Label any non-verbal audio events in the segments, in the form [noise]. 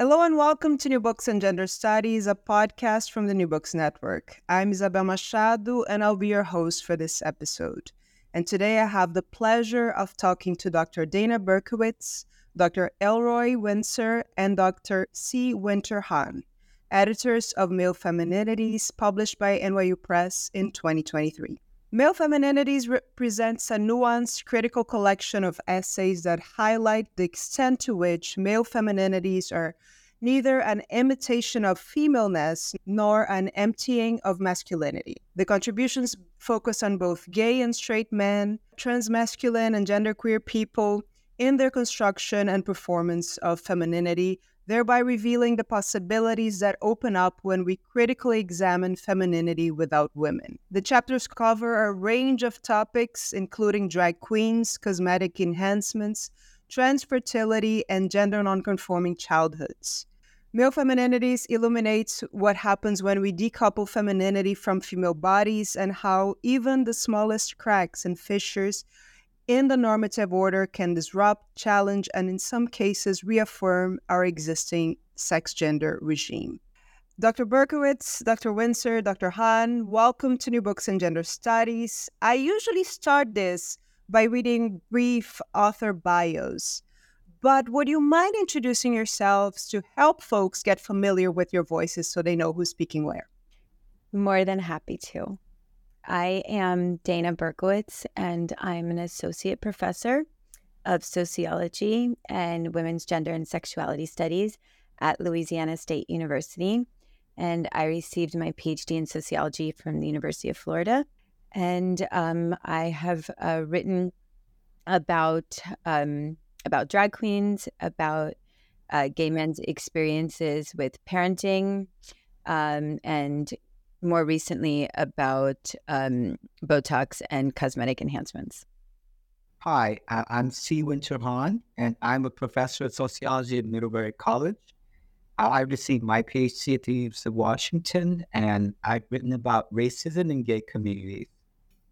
Hello and welcome to New Books and Gender Studies, a podcast from the New Books Network. I'm Isabel Machado and I'll be your host for this episode. And today I have the pleasure of talking to Dr. Dana Berkowitz, Dr. Elroy Windsor, and Dr. C. Winter Han, editors of Male Femininities, published by NYU Press in 2023. Male Femininities represents a nuanced, critical collection of essays that highlight the extent to which male femininities are neither an imitation of femaleness nor an emptying of masculinity. The contributions focus on both gay and straight men, transmasculine and genderqueer people in their construction and performance of femininity thereby revealing the possibilities that open up when we critically examine femininity without women. The chapters cover a range of topics, including drag queens, cosmetic enhancements, trans fertility, and gender nonconforming childhoods. Male Femininities illuminates what happens when we decouple femininity from female bodies and how even the smallest cracks and fissures in the normative order can disrupt, challenge, and in some cases reaffirm our existing sex gender regime. Dr. Berkowitz, Dr. Windsor, Dr. Han, welcome to New Books in Gender Studies. I usually start this by reading brief author bios, but would you mind introducing yourselves to help folks get familiar with your voices so they know who's speaking where? More than happy to. I am Dana Berkowitz, and I'm an associate professor of sociology and women's gender and sexuality studies at Louisiana State University. And I received my PhD in sociology from the University of Florida. And um, I have uh, written about um, about drag queens, about uh, gay men's experiences with parenting, um, and more recently about um, Botox and cosmetic enhancements. Hi, I'm C. Winter Han, and I'm a professor of sociology at Middlebury College. I received my PhD at the University of Washington, and I've written about racism in gay communities.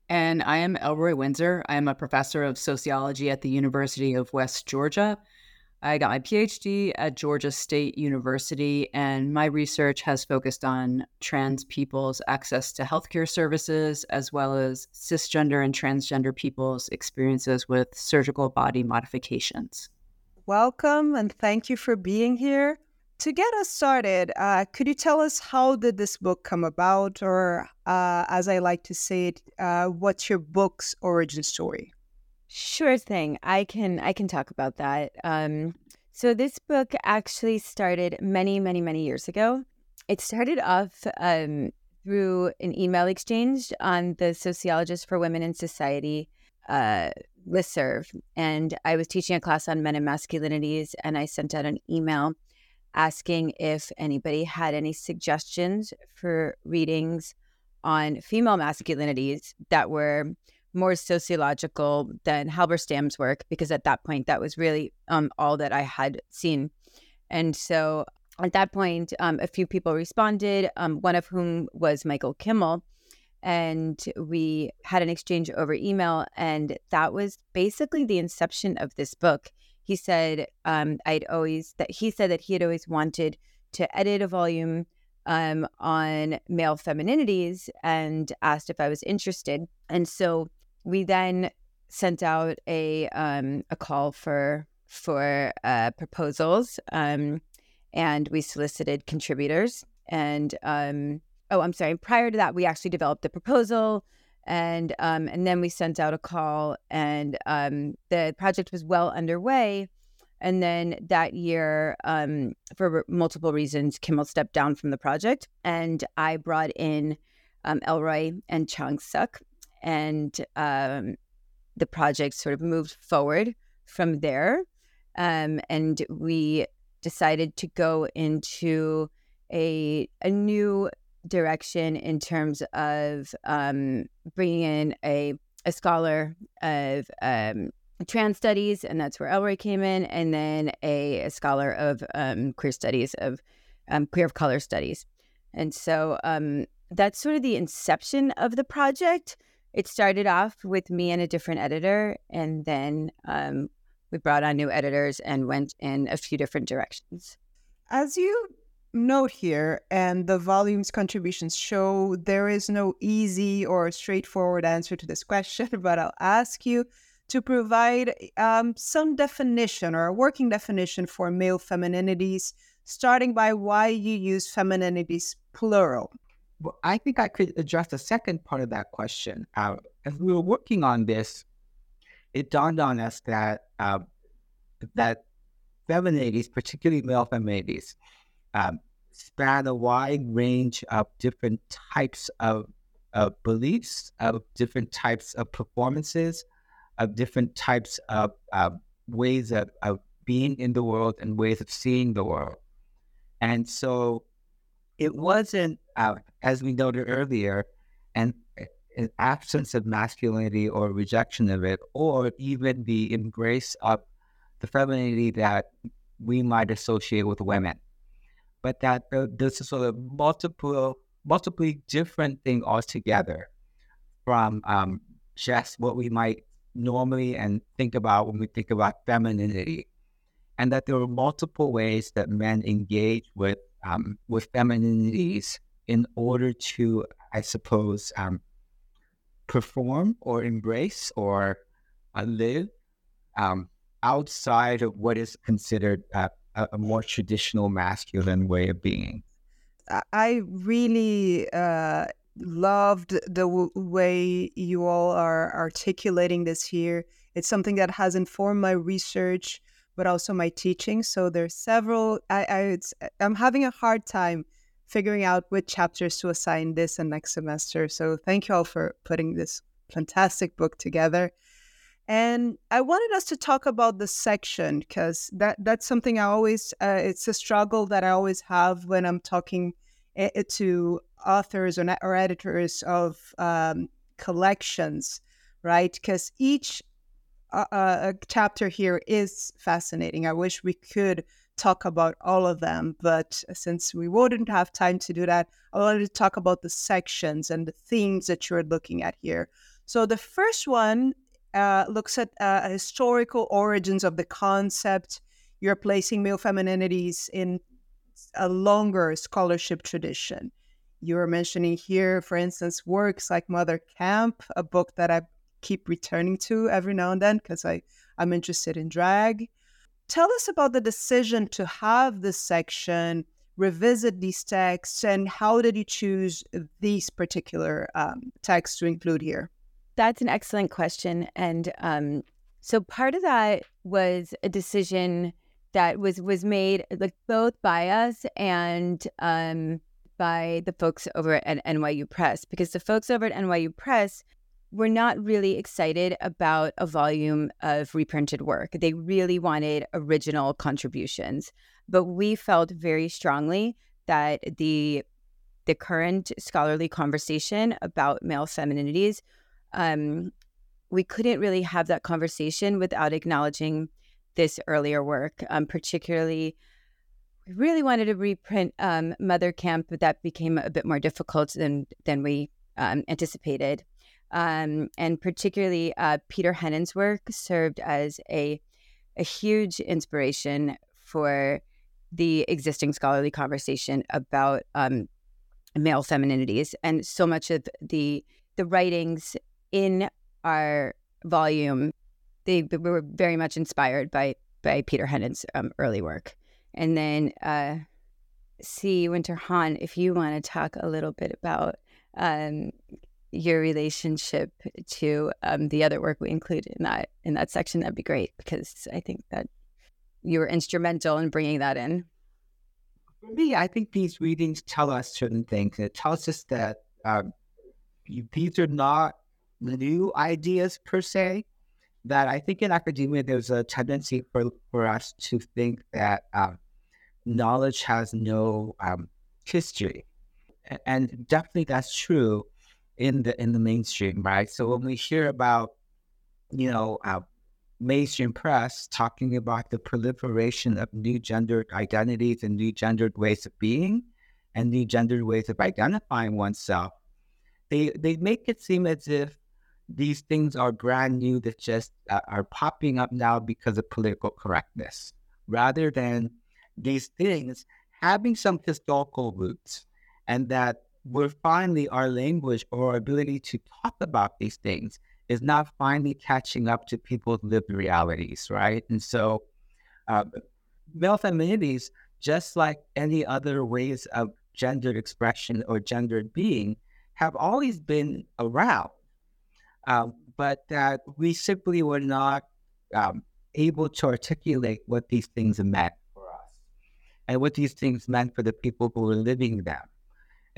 And I am Elroy Windsor. I am a professor of sociology at the University of West Georgia. I got my PhD at Georgia State University, and my research has focused on trans people's access to healthcare services, as well as cisgender and transgender people's experiences with surgical body modifications. Welcome, and thank you for being here. To get us started, uh, could you tell us how did this book come about, or uh, as I like to say it, uh, what's your book's origin story? Sure thing. I can I can talk about that. Um, so this book actually started many, many, many years ago. It started off um, through an email exchange on the Sociologist for Women in Society uh, listserv, and I was teaching a class on men and masculinities, and I sent out an email asking if anybody had any suggestions for readings on female masculinities that were more sociological than Halberstam's work because at that point that was really um, all that I had seen. And so at that point, um, a few people responded, um, one of whom was Michael Kimmel. And we had an exchange over email. And that was basically the inception of this book. He said, um, I'd always, that he said that he had always wanted to edit a volume um, on male femininities and asked if I was interested. And so we then sent out a um, a call for for uh, proposals, um, and we solicited contributors. And um, oh, I'm sorry. Prior to that, we actually developed the proposal, and um, and then we sent out a call, and um, the project was well underway. And then that year, um, for multiple reasons, Kimmel stepped down from the project, and I brought in Elroy and Chong-suk and um, the project sort of moved forward from there. um, and we decided to go into a a new direction in terms of um, bringing in a a scholar of um, trans studies, and that's where Elroy came in, and then a, a scholar of um, queer studies of um, queer of color studies, and so um, that's sort of the inception of the project. It started off with me and a different editor, and then um, we brought on new editors and went in a few different directions. As you note here, and the volume's contributions show, there is no easy or straightforward answer to this question, [laughs] but I'll ask you to provide um, some definition or a working definition for male femininities, starting by why you use femininities plural. Well, I think I could address the second part of that question. Uh, as we were working on this, it dawned on us that uh, that femininities, particularly male femininities, um, span a wide range of different types of, of beliefs, of different types of performances, of different types of uh, ways of, of being in the world and ways of seeing the world. And so it wasn't, as we noted earlier, an, an absence of masculinity or rejection of it, or even the embrace of the femininity that we might associate with women. But that uh, there's a sort of multiple, multiple different thing altogether from um, just what we might normally and think about when we think about femininity, and that there are multiple ways that men engage with um, with femininities in order to, I suppose, um, perform or embrace or uh, live um, outside of what is considered uh, a, a more traditional masculine way of being. I really uh, loved the w- way you all are articulating this here. It's something that has informed my research, but also my teaching. So there's several. I, I I'm having a hard time figuring out which chapters to assign this and next semester. So thank you all for putting this fantastic book together. And I wanted us to talk about the section because that that's something I always uh, it's a struggle that I always have when I'm talking eh, eh, to authors or, or editors of um, collections, right? Because each uh, uh, chapter here is fascinating. I wish we could talk about all of them, but since we wouldn't have time to do that, I wanted to talk about the sections and the themes that you're looking at here. So the first one uh, looks at uh, historical origins of the concept. You're placing male femininities in a longer scholarship tradition. You're mentioning here, for instance, works like Mother Camp, a book that I keep returning to every now and then because I I'm interested in drag. Tell us about the decision to have this section, revisit these texts, and how did you choose these particular um, texts to include here? That's an excellent question. And um, so part of that was a decision that was was made like both by us and um, by the folks over at NYU Press because the folks over at NYU Press were not really excited about a volume of reprinted work. They really wanted original contributions, but we felt very strongly that the the current scholarly conversation about male femininities um, we couldn't really have that conversation without acknowledging this earlier work, um, particularly. We really wanted to reprint um, Mother Camp, but that became a bit more difficult than than we um, anticipated. Um, and particularly, uh, Peter Hennen's work served as a a huge inspiration for the existing scholarly conversation about um, male femininities, and so much of the the writings in our volume, they, were very much inspired by by Peter Hennen's um, early work. And then, uh, C. Winter Han, if you want to talk a little bit about um, your relationship to um, the other work we include in that in that section, that'd be great because I think that you were instrumental in bringing that in. For me, I think these readings tell us certain things. It tells us that um, these are not new ideas per se. that I think in academia there's a tendency for, for us to think that um, knowledge has no um, history, and definitely that's true in the in the mainstream, right? So when we hear about you know uh, mainstream press talking about the proliferation of new gendered identities and new gendered ways of being and new gendered ways of identifying oneself, they they make it seem as if these things are brand new that just uh, are popping up now because of political correctness, rather than these things having some historical roots, and that we're finally our language or our ability to talk about these things is not finally catching up to people's lived realities, right? And so, uh, male femininities, just like any other ways of gendered expression or gendered being, have always been around, um, but that we simply were not um, able to articulate what these things meant for us and what these things meant for the people who were living them.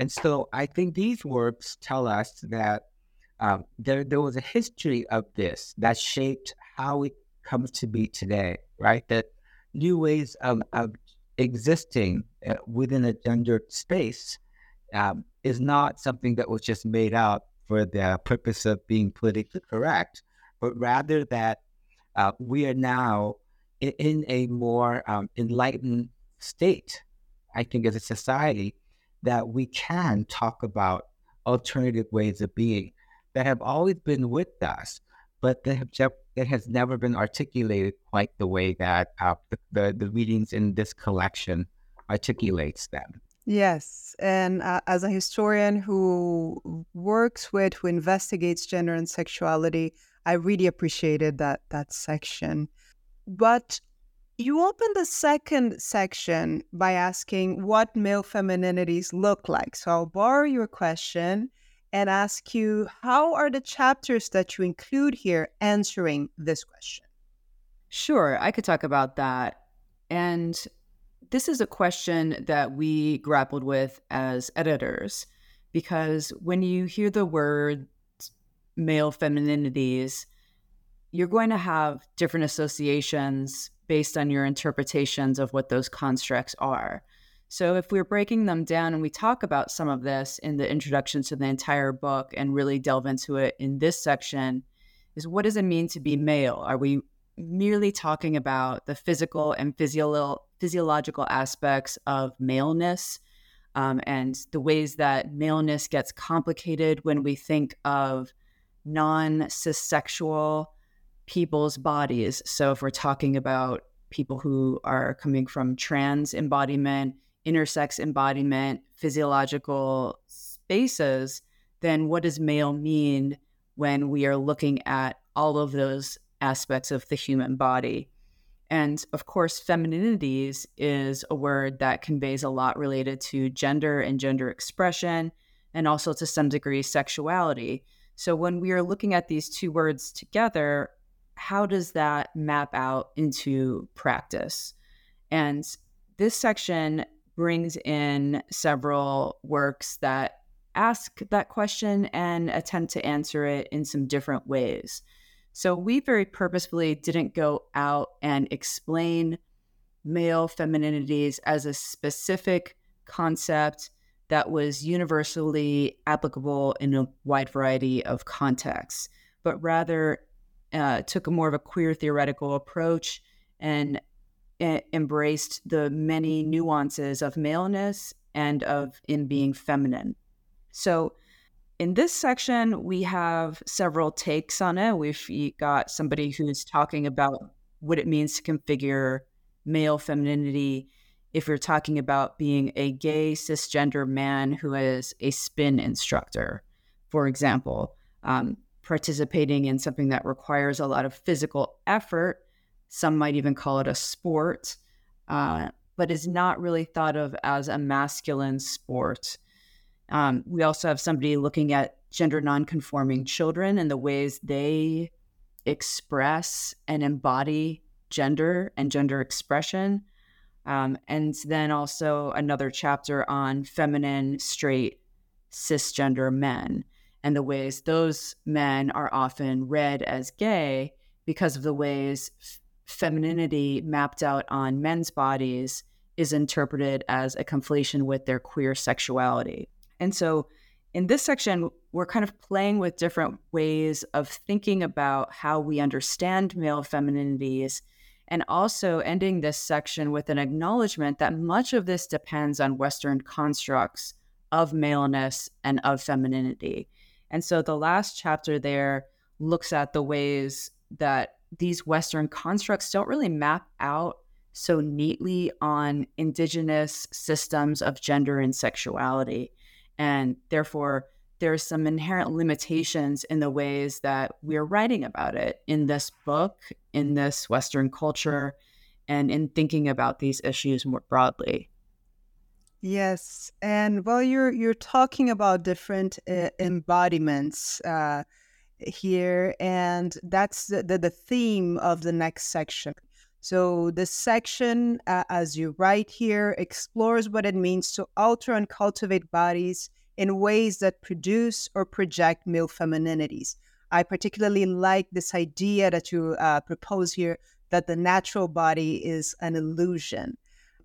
And so I think these works tell us that um, there, there was a history of this that shaped how it comes to be today, right? That new ways of, of existing uh, within a gendered space um, is not something that was just made out for the purpose of being politically correct, but rather that uh, we are now in, in a more um, enlightened state, I think, as a society, that we can talk about alternative ways of being that have always been with us, but that have that has never been articulated quite the way that uh, the, the, the readings in this collection articulates them. Yes, and uh, as a historian who works with, who investigates gender and sexuality, I really appreciated that that section. But you open the second section by asking what male femininities look like. So I'll borrow your question and ask you how are the chapters that you include here answering this question? Sure, I could talk about that. And this is a question that we grappled with as editors because when you hear the word male femininities, you're going to have different associations based on your interpretations of what those constructs are. So, if we're breaking them down and we talk about some of this in the introduction to the entire book and really delve into it in this section, is what does it mean to be male? Are we merely talking about the physical and physio- physiological aspects of maleness um, and the ways that maleness gets complicated when we think of non cissexual people's bodies? So, if we're talking about people who are coming from trans embodiment, intersex embodiment, physiological spaces, then what does male mean when we are looking at all of those aspects of the human body? And of course, femininities is a word that conveys a lot related to gender and gender expression, and also to some degree sexuality. So when we are looking at these two words together, how does that map out into practice? And this section brings in several works that ask that question and attempt to answer it in some different ways. So we very purposefully didn't go out and explain male femininities as a specific concept that was universally applicable in a wide variety of contexts, but rather uh, took a more of a queer theoretical approach and embraced the many nuances of maleness and of in being feminine. So, in this section, we have several takes on it. We've got somebody who's talking about what it means to configure male femininity if you're talking about being a gay cisgender man who is a spin instructor, for example, um, participating in something that requires a lot of physical effort some might even call it a sport, uh, but is not really thought of as a masculine sport. Um, we also have somebody looking at gender nonconforming children and the ways they express and embody gender and gender expression. Um, and then also another chapter on feminine, straight, cisgender men and the ways those men are often read as gay because of the ways femininity mapped out on men's bodies is interpreted as a conflation with their queer sexuality. And so in this section, we're kind of playing with different ways of thinking about how we understand male femininities and also ending this section with an acknowledgement that much of this depends on Western constructs of maleness and of femininity. And so the last chapter there looks at the ways that these Western constructs don't really map out so neatly on indigenous systems of gender and sexuality. And therefore, there's some inherent limitations in the ways that we're writing about it in this book, in this Western culture, and in thinking about these issues more broadly. Yes, and while you're you're talking about different uh, embodiments uh, here, and that's the, the, the theme of the next section. So the section, uh, as you write here, explores what it means to alter and cultivate bodies in ways that produce or project male femininities. I particularly like this idea that you uh, propose here that the natural body is an illusion.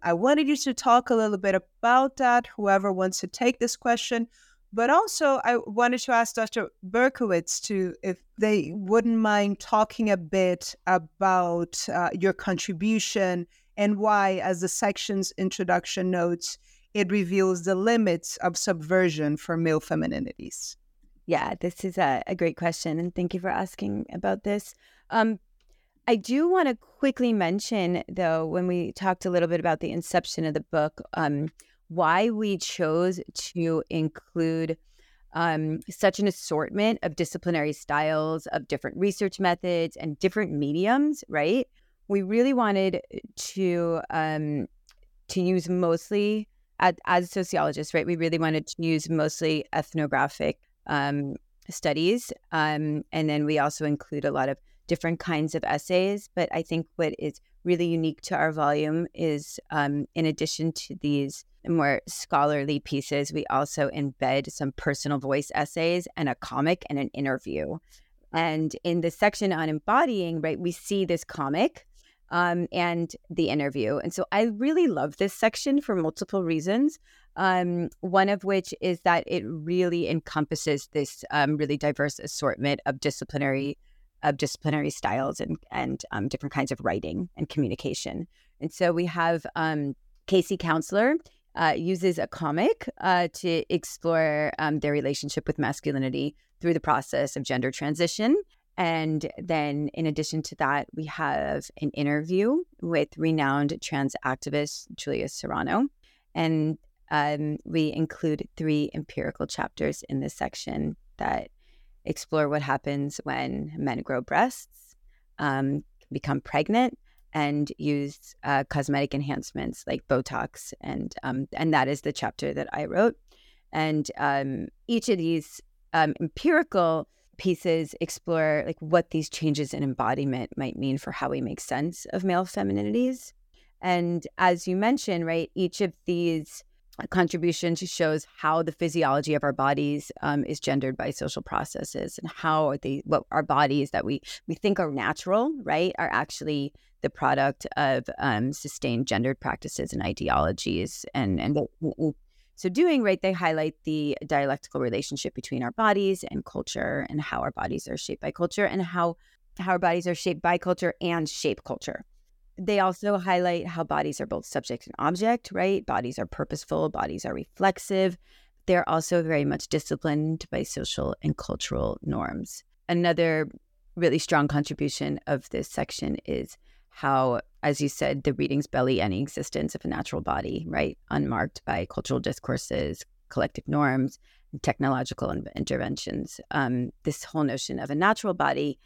I wanted you to talk a little bit about that, whoever wants to take this question. But also, I wanted to ask Dr. Berkowitz to if they wouldn't mind talking a bit about uh, your contribution and why, as the section's introduction notes, it reveals the limits of subversion for male femininities. Yeah, this is a, a great question, and thank you for asking about this. Um, I do want to quickly mention, though, when we talked a little bit about the inception of the book, um, why we chose to include um, such an assortment of disciplinary styles, of different research methods, and different mediums. Right? We really wanted to um, to use mostly as, as sociologists, right, we really wanted to use mostly ethnographic um, studies. Um, and then we also include a lot of different kinds of essays. But I think what is really unique to our volume is, um, in addition to these more scholarly pieces, we also embed some personal voice essays and a comic and an interview. And in the section on embodying, right, we see this comic um, and the interview. And so I really love this section for multiple reasons. Um, one of which is that it really encompasses this um, really diverse assortment of disciplinary of disciplinary styles and and um, different kinds of writing and communication. And so we have um, Casey Counselor uh, uses a comic uh, to explore um, their relationship with masculinity through the process of gender transition. And then, in addition to that, we have an interview with renowned trans activist Julia Serano. And um, we include three empirical chapters in this section that explore what happens when men grow breasts, um, become pregnant, and use uh, cosmetic enhancements like Botox. And, um, and that is the chapter that I wrote. And um, each of these um, empirical pieces explore like what these changes in embodiment might mean for how we make sense of male femininities. And as you mentioned, right, each of these contributions shows how the physiology of our bodies um, is gendered by social processes and how the what our bodies that we we think are natural, right, are actually the product of um, sustained gendered practices and ideologies and and so, doing right, they highlight the dialectical relationship between our bodies and culture, and how our bodies are shaped by culture, and how how our bodies are shaped by culture and shape culture. They also highlight how bodies are both subject and object, right? Bodies are purposeful, bodies are reflexive. They're also very much disciplined by social and cultural norms. Another really strong contribution of this section is how, as you said, the readings belly any existence of a natural body, right? Unmarked by cultural discourses, collective norms, technological interventions. Um, this whole notion of a natural body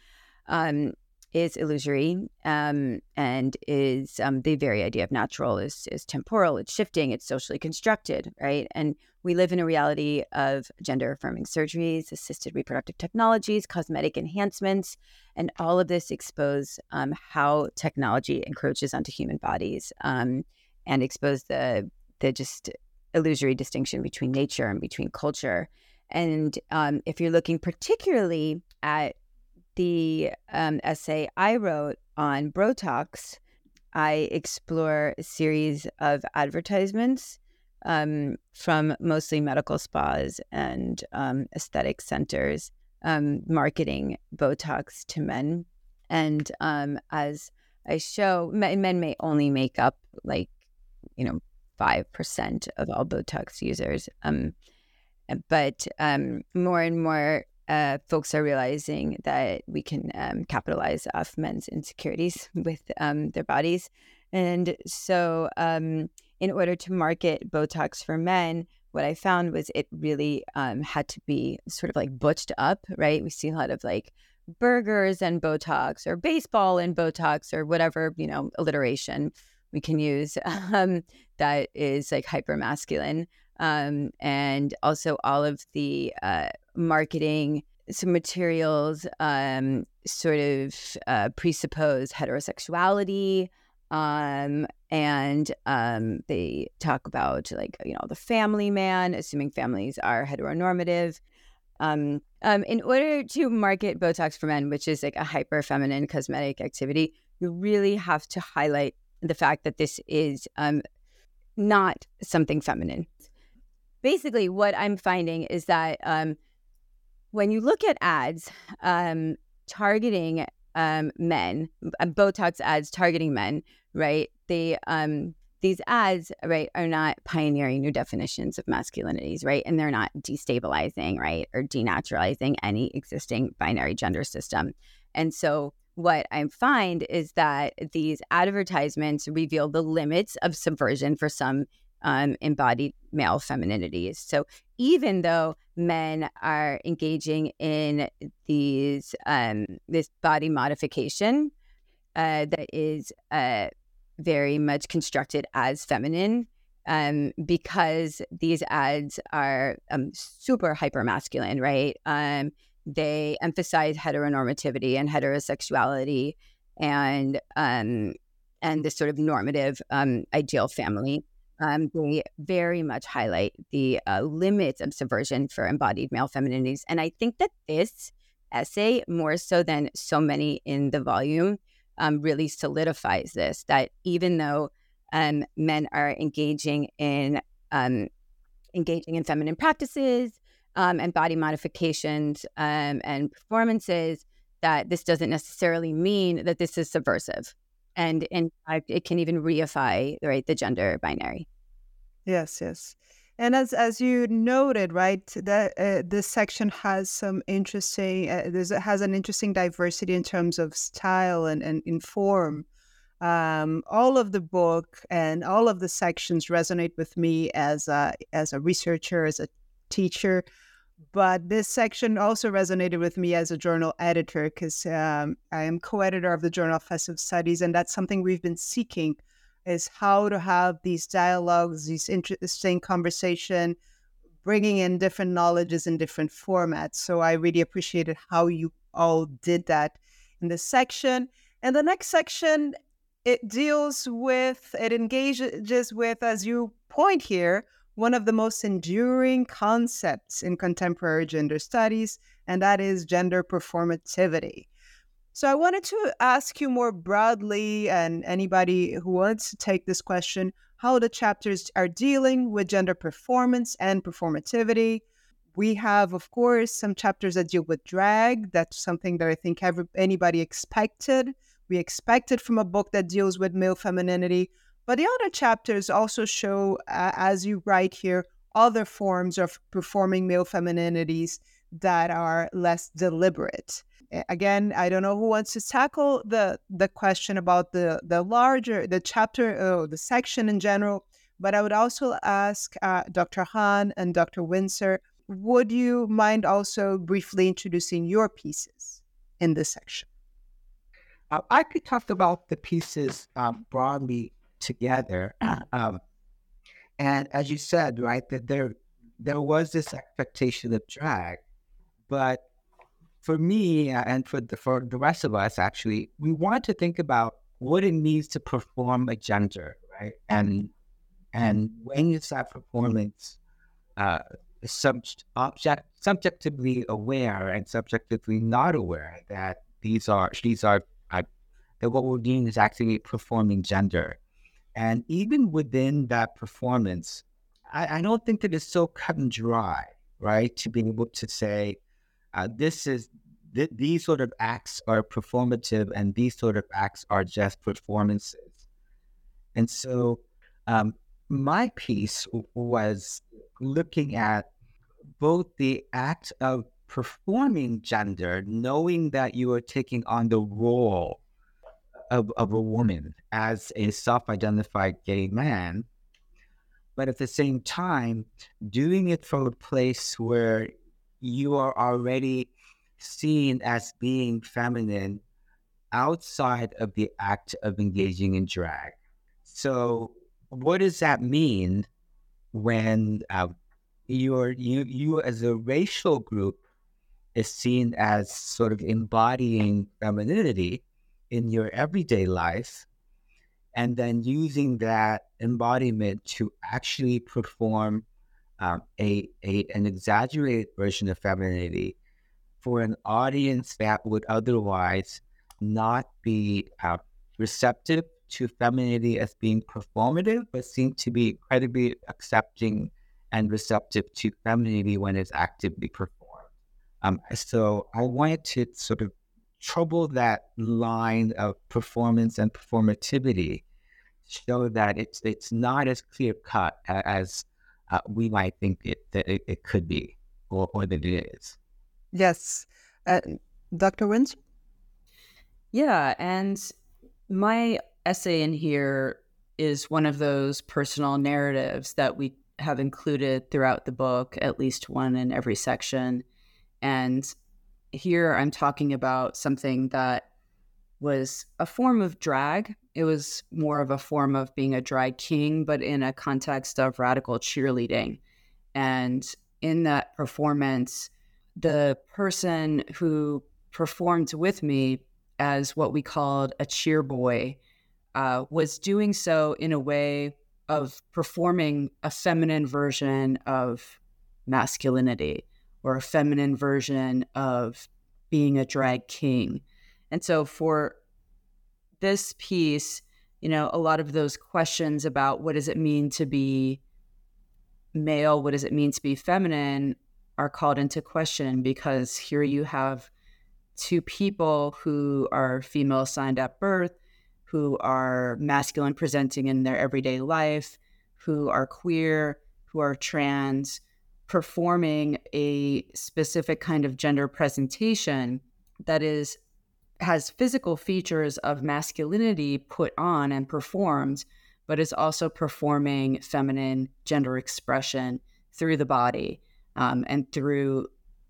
um, is illusory um, and is um, the very idea of natural is, is temporal, it's shifting, it's socially constructed, right? And we live in a reality of gender affirming surgeries, assisted reproductive technologies, cosmetic enhancements, and all of this expose um, how technology encroaches onto human bodies um, and expose the the just illusory distinction between nature and between culture. And um, if you're looking particularly at the um, essay I wrote on Botox, I explore a series of advertisements um, from mostly medical spas and um, aesthetic centers um, marketing Botox to men. And um, as I show, men, men may only make up like, you know, 5% of all Botox users. Um, but more and more uh, folks are realizing that we can um, capitalize off men's insecurities with um, their bodies. And so, um, in order to market Botox for men, what I found was it really um, had to be sort of like butched up, right? We see a lot of like burgers and Botox or baseball and Botox or whatever, you know, alliteration we can use [laughs] um, that is like hyper masculine. Um, and also all of the uh, marketing some materials um, sort of uh, presuppose heterosexuality um, and um, they talk about like you know the family man assuming families are heteronormative. Um, um, in order to market botox for men which is like a hyper feminine cosmetic activity you really have to highlight the fact that this is um, not something feminine basically what i'm finding is that um, when you look at ads um, targeting um, men, uh, Botox ads targeting men, right? They um, these ads, right, are not pioneering new definitions of masculinities, right? And they're not destabilizing, right, or denaturalizing any existing binary gender system. And so what I find is that these advertisements reveal the limits of subversion for some um, embodied male femininities. So even though men are engaging in these um, this body modification uh, that is uh, very much constructed as feminine, um, because these ads are um, super hyper masculine, right? Um, they emphasize heteronormativity and heterosexuality and um, and this sort of normative um, ideal family um, they very much highlight the uh, limits of subversion for embodied male femininities. And I think that this essay, more so than so many in the volume, um, really solidifies this that even though um, men are engaging in um, engaging in feminine practices um, and body modifications um, and performances, that this doesn't necessarily mean that this is subversive and in fact it can even reify right the gender binary Yes, yes. And as as you noted, right, that uh, this section has some interesting, uh, there's it has an interesting diversity in terms of style and and in form. Um, all of the book and all of the sections resonate with me as a as a researcher, as a teacher. But this section also resonated with me as a journal editor because um, I am co-editor of the Journal of Festive Studies, and that's something we've been seeking is how to have these dialogues, these interesting conversation, bringing in different knowledges in different formats. So I really appreciated how you all did that in this section. And the next section, it deals with, it engages with, as you point here, one of the most enduring concepts in contemporary gender studies, and that is gender performativity. So I wanted to ask you more broadly, and anybody who wants to take this question, how the chapters are dealing with gender performance and performativity. We have, of course, some chapters that deal with drag. That's something that I think every, anybody expected. We expected from a book that deals with male femininity. But the other chapters also show, uh, as you write here, other forms of performing male femininities that are less deliberate again i don't know who wants to tackle the the question about the the larger the chapter oh, the section in general but i would also ask uh, dr han and dr windsor would you mind also briefly introducing your pieces in this section? Uh, i could talk about the pieces um, broadly together [clears throat] um, and as you said right that there there was this expectation of drag but for me and for the, for the rest of us, actually, we want to think about what it means to perform a gender, right? And and when is that performance uh, sub- object, subjectively aware and subjectively not aware that these are these are uh, that what we're doing is actually performing gender, and even within that performance, I, I don't think that it's so cut and dry, right? To be able to say uh, this is th- these sort of acts are performative, and these sort of acts are just performances, and so. Um, my piece was looking at both the act of performing gender, knowing that you are taking on the role of, of a woman as a self identified gay man, but at the same time, doing it from a place where you are already seen as being feminine outside of the act of engaging in drag. So, what does that mean when uh, you're, you you as a racial group is seen as sort of embodying femininity in your everyday life, and then using that embodiment to actually perform um, a, a an exaggerated version of femininity for an audience that would otherwise not be uh, receptive to femininity as being performative, but seem to be incredibly accepting and receptive to femininity when it's actively performed. Um, so I wanted to sort of trouble that line of performance and performativity, show that it's it's not as clear cut as uh, we might think it that it, it could be or, or that it is. Yes, uh, Dr. Windsor. Yeah, and my essay in here is one of those personal narratives that we have included throughout the book, at least one in every section. And here I'm talking about something that was a form of drag. It was more of a form of being a drag king, but in a context of radical cheerleading. And in that performance, the person who performed with me as what we called a cheer boy uh, was doing so in a way of performing a feminine version of masculinity or a feminine version of being a drag king. And so for this piece, you know, a lot of those questions about what does it mean to be male, what does it mean to be feminine are called into question because here you have two people who are female assigned at birth who are masculine presenting in their everyday life, who are queer, who are trans, performing a specific kind of gender presentation that is has physical features of masculinity put on and performed, but is also performing feminine gender expression through the body um, and through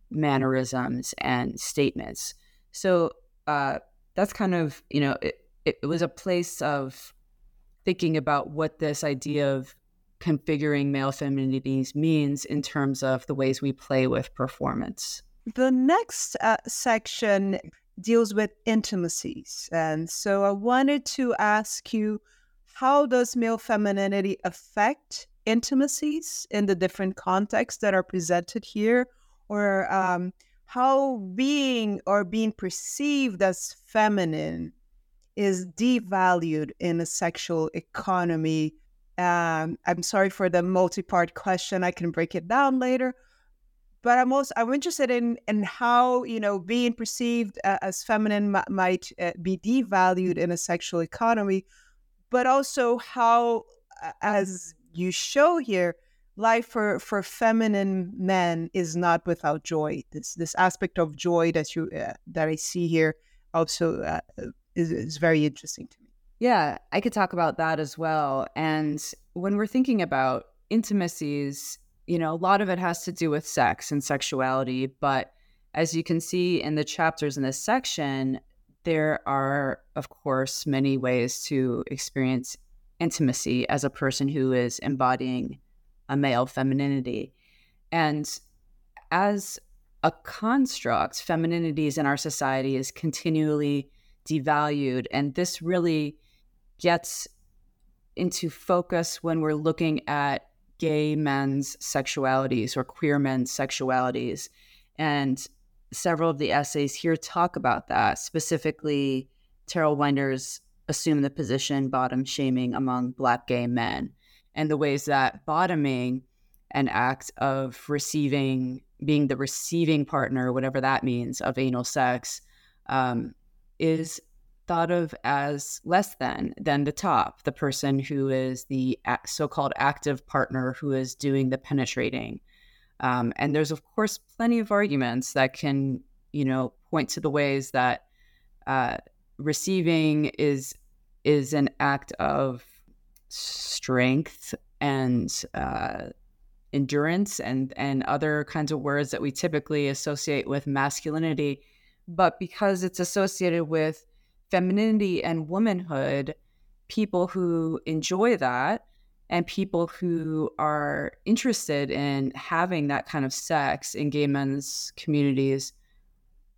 mannerisms and statements. So uh, that's kind of you know it, it, was a place of thinking about what this idea of configuring male femininities means in terms of the ways we play with performance. The next uh, section deals with intimacies. And so I wanted to ask you how does male femininity affect intimacies in the different contexts that are presented here? Or um, how being or being perceived as feminine is devalued in a sexual economy. Um, I'm sorry for the multi-part question. I can break it down later, but I'm also I'm interested in in how you know being perceived uh, as feminine m- might uh, be devalued in a sexual economy, but also how, as you show here, life for for feminine men is not without joy. This this aspect of joy that you uh, that I see here also uh, is, is very interesting to me. Yeah, I could talk about that as well. And when we're thinking about intimacies, you know, a lot of it has to do with sex and sexuality. But as you can see in the chapters in this section, there are, of course, many ways to experience intimacy as a person who is embodying a male femininity. And as a construct, femininities in our society is continually devalued. And this really gets into focus when we're looking at gay men's sexualities or queer men's sexualities. And several of the essays here talk about that. Specifically, Terrell Winder's assume the position bottom shaming among Black gay men and the ways that bottoming an act of receiving, being the receiving partner, whatever that means, of anal sex, um, is thought of as less than than the top, the person who is the so-called active partner who is doing the penetrating. Um, and there's of course plenty of arguments that can, you know, point to the ways that uh, receiving is is an act of strength and uh, endurance and and other kinds of words that we typically associate with masculinity but because it's associated with femininity and womanhood people who enjoy that and people who are interested in having that kind of sex in gay men's communities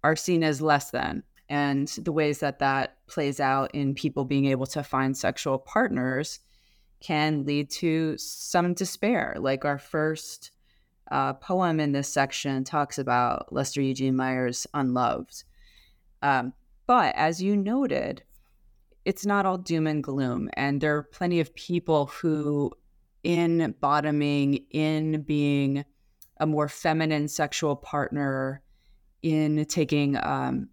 are seen as less than and the ways that that plays out in people being able to find sexual partners can lead to some despair. Like our first uh, poem in this section talks about Lester Eugene Meyer's Unloved. Um, but as you noted, it's not all doom and gloom. And there are plenty of people who, in bottoming, in being a more feminine sexual partner, in taking um,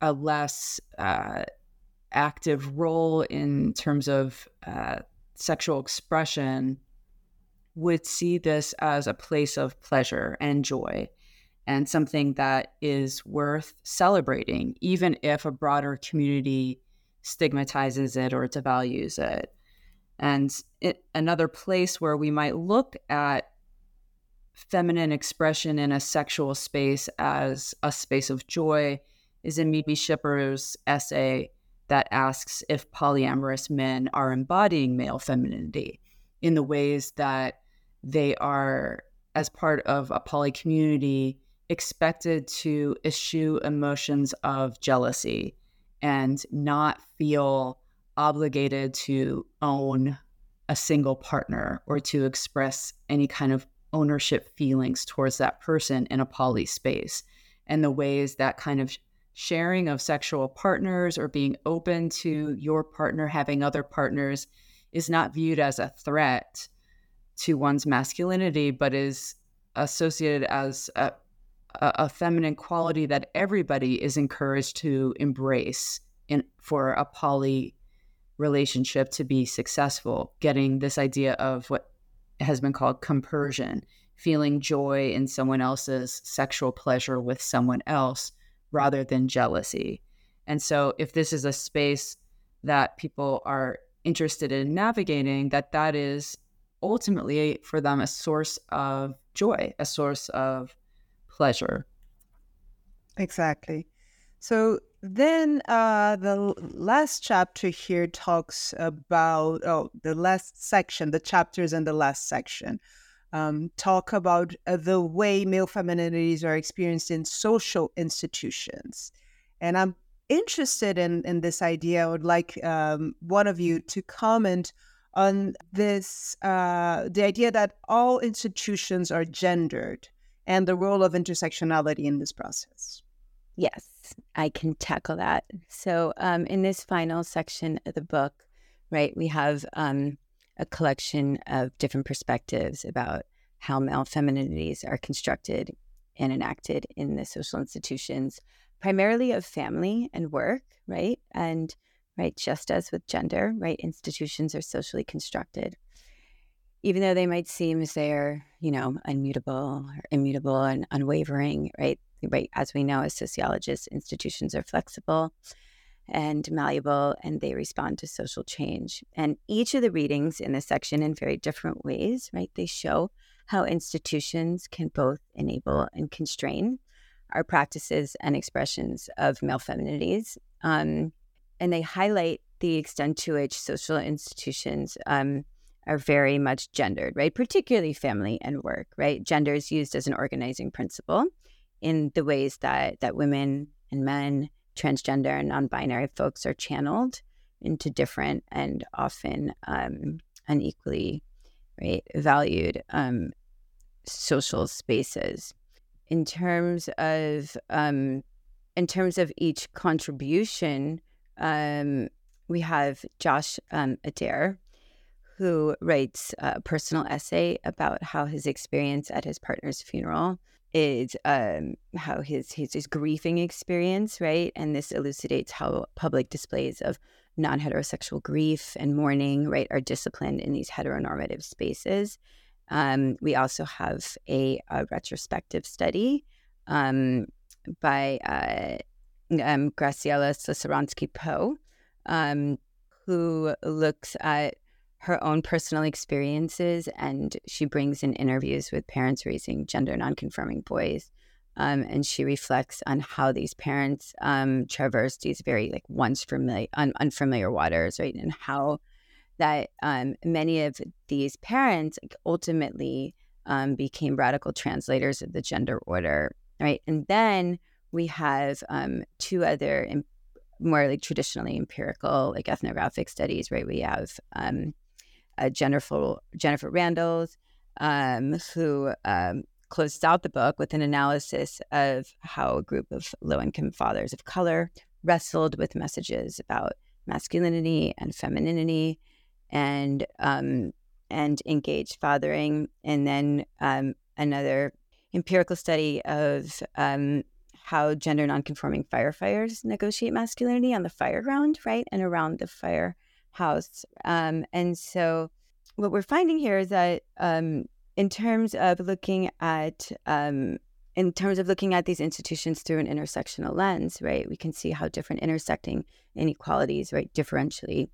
a less uh, active role in terms of uh, sexual expression would see this as a place of pleasure and joy and something that is worth celebrating, even if a broader community stigmatizes it or devalues it. And it, another place where we might look at feminine expression in a sexual space as a space of joy is in Mimi Schippers' essay that asks if polyamorous men are embodying male femininity in the ways that they are, as part of a poly community, expected to eschew emotions of jealousy and not feel obligated to own a single partner or to express any kind of ownership feelings towards that person in a poly space. And the ways that kind of sharing of sexual partners or being open to your partner having other partners is not viewed as a threat to one's masculinity, but is associated as a, a, feminine quality that everybody is encouraged to embrace in for a poly relationship to be successful. Getting this idea of what has been called compersion, feeling joy in someone else's sexual pleasure with someone else rather than jealousy. And so if this is a space that people are interested in navigating, that that is ultimately for them a source of joy, a source of pleasure. Exactly. So then uh, the last chapter here talks about, oh, the last section, the chapters in the last section um, talk about uh, the way male femininities are experienced in social institutions. And I'm interested in, in this idea. I would like um, one of you to comment on this uh, the idea that all institutions are gendered and the role of intersectionality in this process. Yes, I can tackle that. So, um, in this final section of the book, right, we have um, a collection of different perspectives about how male femininities are constructed and enacted in the social institutions, primarily of family and work, right? And right, just as with gender, right, institutions are socially constructed. Even though they might seem as they're, you know, unmutable or immutable and unwavering, right? Right, as we know as sociologists, institutions are flexible and malleable and they respond to social change. And each of the readings in this section in very different ways, right? They show how institutions can both enable and constrain our practices and expressions of male feminities. Um, and they highlight the extent to which social institutions um, are very much gendered, right? Particularly family and work, right? Gender is used as an organizing principle in the ways that that women and men transgender and non-binary folks are channeled into different and often um, unequally right? Valued um, social spaces. In terms of um, in terms of each contribution, um, we have Josh um, Adair, who writes a personal essay about how his experience at his partner's funeral is um, how his, his his grieving experience, right? And this elucidates how public displays of non-heterosexual grief and mourning, right, are disciplined in these heteronormative spaces. Um, we also have a, a retrospective study um, by uh, um, Graciela Slesaransky Poe, um, who looks at her own personal experiences and she brings in interviews with parents raising gender nonconforming boys. Um, and she reflects on how these parents um, traverse these very like once familiar un- unfamiliar waters, right? And how that um, many of these parents like, ultimately um, became radical translators of the gender order, right? And then we have um, two other imp- more like traditionally empirical like ethnographic studies, right? We have um, uh, Jennifer Jennifer Randles, um, who um, closed out the book with an analysis of how a group of low income fathers of color wrestled with messages about masculinity and femininity and um, and engaged fathering, and then um, another empirical study of um, how gender nonconforming firefighters negotiate masculinity on the fire ground, right, and around the firehouse. Um, and so, what we're finding here is that um, in terms of looking at um, in terms of looking at these institutions through an intersectional lens, right, we can see how different intersecting inequalities, right, differentially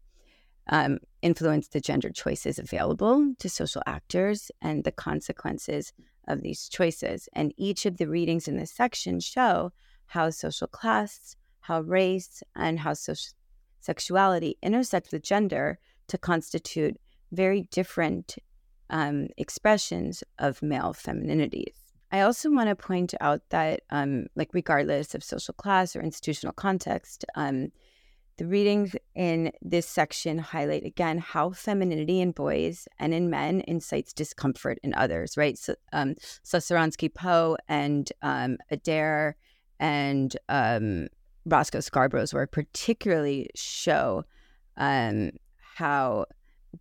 um, influence the gender choices available to social actors and the consequences of these choices. And each of the readings in this section show how social class, how race, and how social sexuality intersect with gender to constitute very different um, expressions of male femininities. I also want to point out that, um, like, regardless of social class or institutional context, um, the readings in this section highlight again how femininity in boys and in men incites discomfort in others, right? So, um, Poe and um, Adair and um, Roscoe Scarborough's work particularly show um, how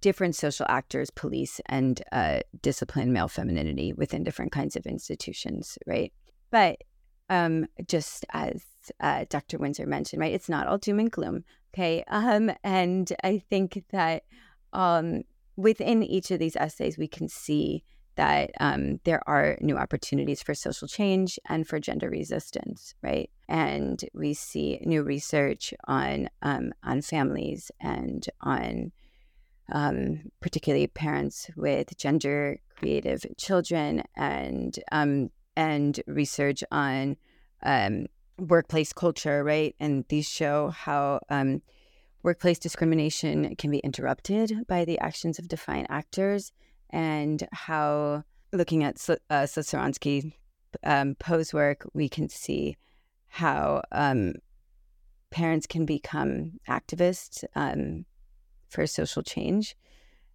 different social actors police and uh, discipline male femininity within different kinds of institutions, right? But um, just as uh, Dr. Windsor mentioned, right? It's not all doom and gloom. Okay. Um, and I think that um, within each of these essays, we can see that um, there are new opportunities for social change and for gender resistance, right? And we see new research on um, on families and on um, particularly parents with gender creative children and um, and research on um, workplace culture, right? And these show how um, workplace discrimination can be interrupted by the actions of defiant actors, and how looking at uh, Slesaransky um, Poe's work, we can see how um, parents can become activists um, for social change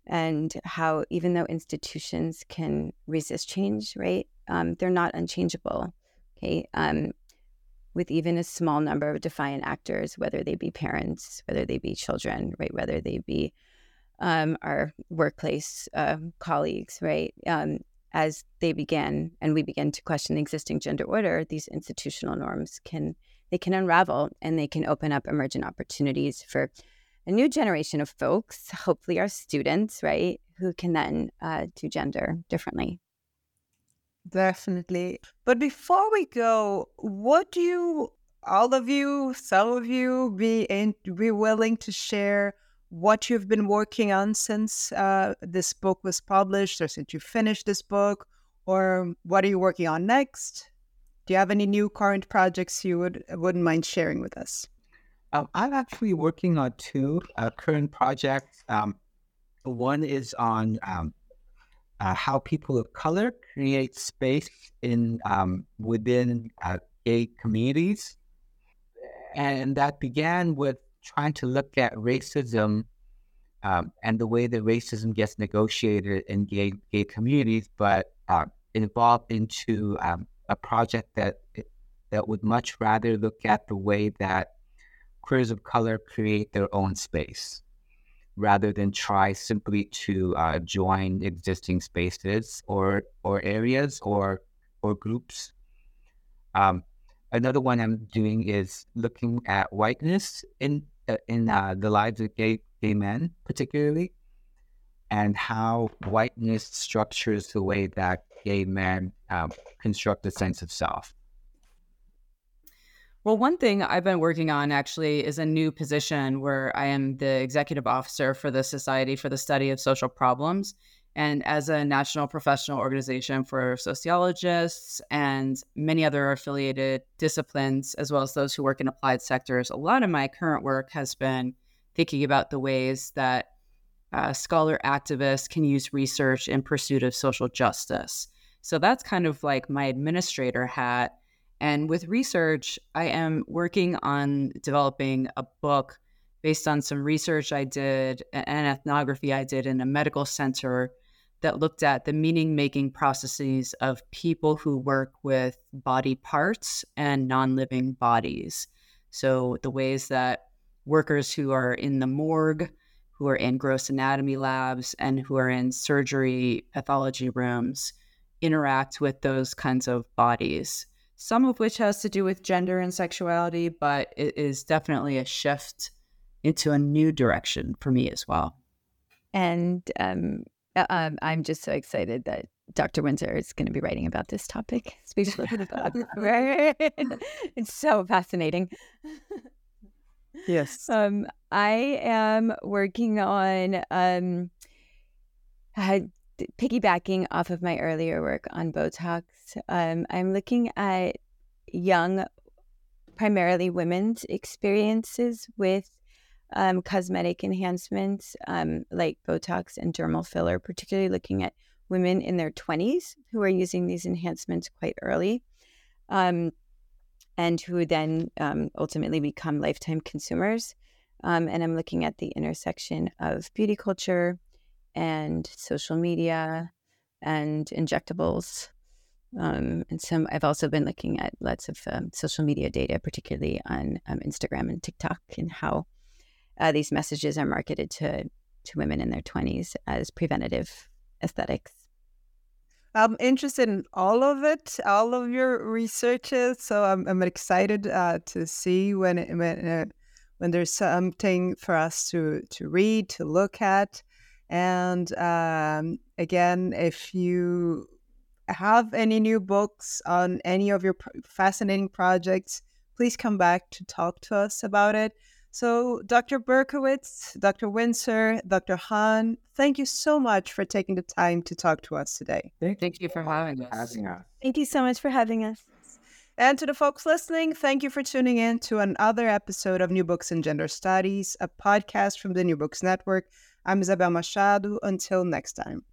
and how even though institutions can resist change, right, um, they're not unchangeable. Okay, um, with even a small number of defiant actors, whether they be parents, whether they be children, right, whether they be um, our workplace uh, colleagues, right. Um, as they begin and we begin to question the existing gender order, these institutional norms can they can unravel and they can open up emergent opportunities for a new generation of folks, hopefully our students, right, who can then uh, do gender differently. Definitely. But before we go, what do you, all of you, some of you, be in, be willing to share what you've been working on since uh, this book was published, or since you finished this book, or what are you working on next? Do you have any new current projects you would wouldn't mind sharing with us? Um, I'm actually working on two uh, current projects. Um, one is on um, uh, how people of color create space in um, within uh, gay communities, and that began with trying to look at racism um, and the way that racism gets negotiated in gay gay communities, but uh, involved into um, a project that that would much rather look at the way that queers of color create their own space rather than try simply to uh, join existing spaces or or areas or or groups. Um, another one I'm doing is looking at whiteness in in uh, the lives of gay gay men, particularly, and how whiteness structures the way that gay men um, construct a sense of self. Well, one thing I've been working on actually is a new position where I am the executive officer for the Society for the Study of Social Problems. And as a national professional organization for sociologists and many other affiliated disciplines, as well as those who work in applied sectors, a lot of my current work has been thinking about the ways that uh, scholar activists can use research in pursuit of social justice. So that's kind of like my administrator hat and with research, I am working on developing a book based on some research I did and ethnography I did in a medical center that looked at the meaning making processes of people who work with body parts and non living bodies. So, the ways that workers who are in the morgue, who are in gross anatomy labs, and who are in surgery pathology rooms interact with those kinds of bodies some of which has to do with gender and sexuality, but it is definitely a shift into a new direction for me as well. And um, um, I'm just so excited that Dr. Windsor is going to be writing about this topic. [laughs] Speaks a little bit about? It's so fascinating. Yes. [laughs] Um, I am working on um, uh, piggybacking off of my earlier work on Botox, um, I'm looking at young, primarily women's experiences with um, cosmetic enhancements um, like Botox and dermal filler, particularly looking at women in their 20s who are using these enhancements quite early um, and who then um, ultimately become lifetime consumers. Um, and I'm looking at the intersection of beauty culture and social media and injectables. Um, and some I've also been looking at lots of social media data, particularly on Instagram and TikTok, and how uh, these messages are marketed to to women in their twenties as preventative aesthetics. I'm interested in all of it, all of your researches. So I'm, I'm excited uh, to see when it, when uh, when there's something for us to to read, to look at. And um, again, if you have any new books on any of your fascinating projects, please come back to talk to us about it. So, Dr. Berkowitz, Dr. Windsor, Dr. Han, thank you so much for taking the time to talk to us today. Thank you for having us. Thank you so much for having us. And to the folks listening, thank you for tuning in to another episode of New Books in Gender Studies, a podcast from the New Books Network. I'm Isabel Machado. Until next time.